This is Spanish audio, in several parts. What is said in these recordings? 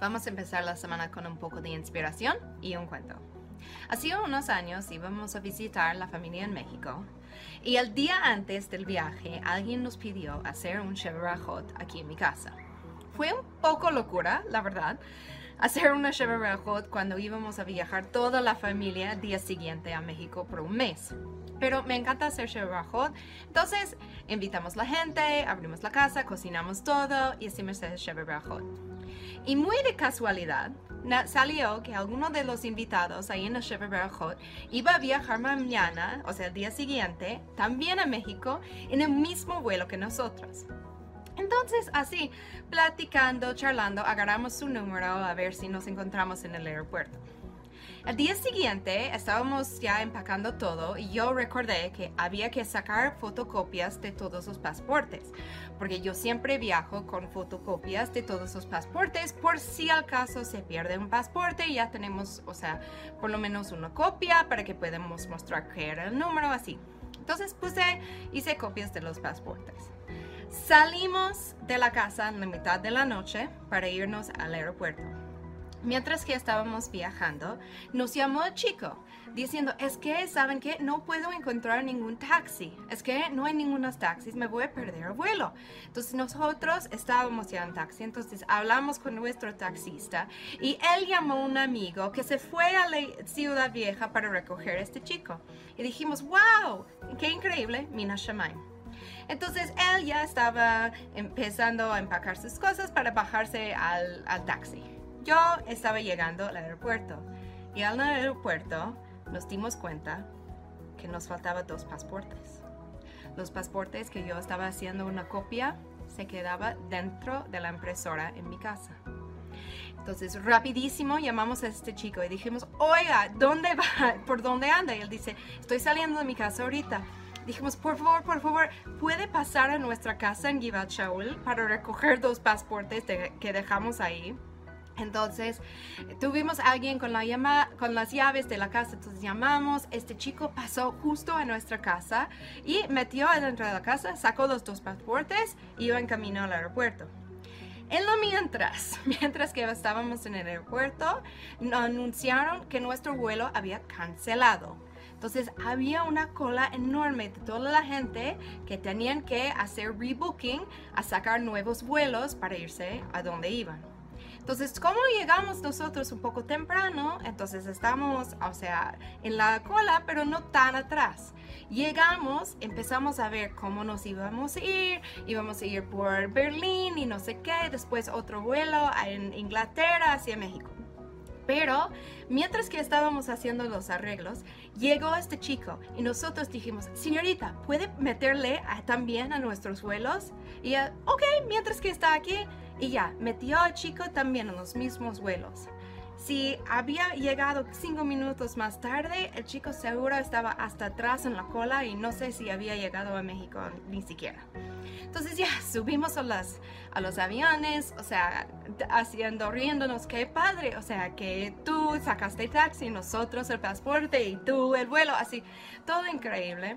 Vamos a empezar la semana con un poco de inspiración y un cuento. Hace unos años íbamos a visitar la familia en México y el día antes del viaje alguien nos pidió hacer un chevrajot aquí en mi casa. Fue un poco locura, la verdad, hacer una chevrajot cuando íbamos a viajar toda la familia el día siguiente a México por un mes. Pero me encanta hacer chevrajot. Entonces invitamos la gente, abrimos la casa, cocinamos todo y hicimos el chevrajot. Y muy de casualidad, salió que alguno de los invitados ahí en el chevrajot iba a viajar mañana, o sea, el día siguiente, también a México, en el mismo vuelo que nosotros. Entonces, así, platicando, charlando, agarramos su número a ver si nos encontramos en el aeropuerto. El día siguiente estábamos ya empacando todo y yo recordé que había que sacar fotocopias de todos los pasaportes, porque yo siempre viajo con fotocopias de todos los pasaportes por si al caso se pierde un pasaporte, ya tenemos, o sea, por lo menos una copia para que podamos mostrar que era el número así. Entonces puse, hice copias de los pasaportes. Salimos de la casa en la mitad de la noche para irnos al aeropuerto. Mientras que estábamos viajando, nos llamó el chico diciendo, es que, ¿saben qué? No puedo encontrar ningún taxi. Es que no hay ningunos taxis, me voy a perder el vuelo. Entonces nosotros estábamos ya en taxi, entonces hablamos con nuestro taxista y él llamó a un amigo que se fue a la ciudad vieja para recoger a este chico. Y dijimos, wow, qué increíble, Mina Shemaim. Entonces él ya estaba empezando a empacar sus cosas para bajarse al taxi. Yo estaba llegando al aeropuerto y al aeropuerto nos dimos cuenta que nos faltaban dos pasaportes. Los pasaportes que yo estaba haciendo una copia se quedaba dentro de la impresora en mi casa. Entonces, rapidísimo llamamos a este chico y dijimos, oiga, ¿dónde va? ¿Por dónde anda? Y él dice, estoy saliendo de mi casa ahorita. Dijimos, por favor, por favor, ¿puede pasar a nuestra casa en Givat Shaul para recoger dos pasaportes que dejamos ahí? Entonces, tuvimos a alguien con, la llama, con las llaves de la casa, entonces llamamos, este chico pasó justo a nuestra casa y metió adentro de la casa, sacó los dos pasaportes y iba en camino al aeropuerto. En lo mientras, mientras que estábamos en el aeropuerto, anunciaron que nuestro vuelo había cancelado. Entonces había una cola enorme de toda la gente que tenían que hacer rebooking a sacar nuevos vuelos para irse a donde iban. Entonces, como llegamos nosotros un poco temprano, entonces estamos, o sea, en la cola, pero no tan atrás. Llegamos, empezamos a ver cómo nos íbamos a ir, íbamos a ir por Berlín y no sé qué, después otro vuelo en Inglaterra hacia México. Pero mientras que estábamos haciendo los arreglos, llegó este chico y nosotros dijimos, señorita, ¿puede meterle también a nuestros vuelos? Y ella, ok, mientras que está aquí, y ya, metió al chico también en los mismos vuelos. Si había llegado cinco minutos más tarde, el chico seguro estaba hasta atrás en la cola y no sé si había llegado a México ni siquiera. Entonces ya subimos a, las, a los aviones, o sea, haciendo, riéndonos, qué padre, o sea, que tú sacaste el taxi, nosotros el pasaporte y tú el vuelo, así, todo increíble.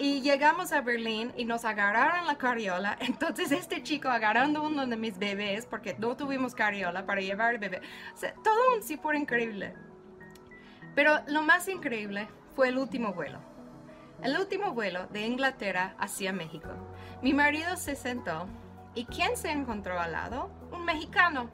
Y llegamos a Berlín y nos agarraron la carriola. Entonces este chico agarrando uno de mis bebés, porque no tuvimos carriola para llevar el bebé. O todo un sí increíble. Pero lo más increíble fue el último vuelo. El último vuelo de Inglaterra hacia México. Mi marido se sentó y ¿quién se encontró al lado? Un mexicano.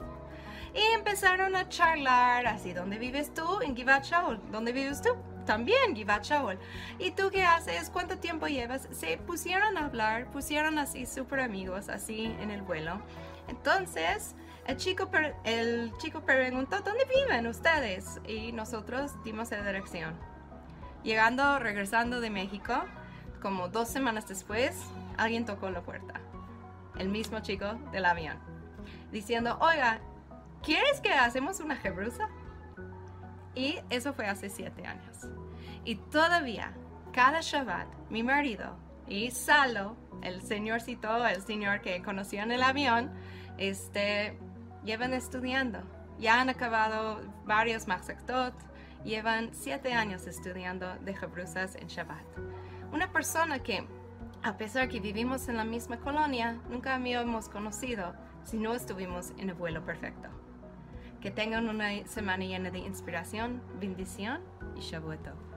Y empezaron a charlar, así, ¿dónde vives tú? En Givat ¿Dónde vives tú? también Givat Shaul. ¿Y tú qué haces? ¿Cuánto tiempo llevas? Se pusieron a hablar, pusieron así súper amigos, así en el vuelo. Entonces, el chico, el chico preguntó, ¿dónde viven ustedes? Y nosotros dimos la dirección. Llegando, regresando de México, como dos semanas después, alguien tocó la puerta. El mismo chico del avión. Diciendo, oiga, ¿quieres que hacemos una jebrusa? Y eso fue hace siete años. Y todavía, cada Shabbat, mi marido y Salo, el señorcito, el señor que conoció en el avión, este, llevan estudiando. Ya han acabado varios Maxaktot, llevan siete años estudiando de Jabrusas en Shabbat. Una persona que, a pesar que vivimos en la misma colonia, nunca habíamos conocido si no estuvimos en el vuelo perfecto. Que tengan una semana llena de inspiración, bendición y Tov.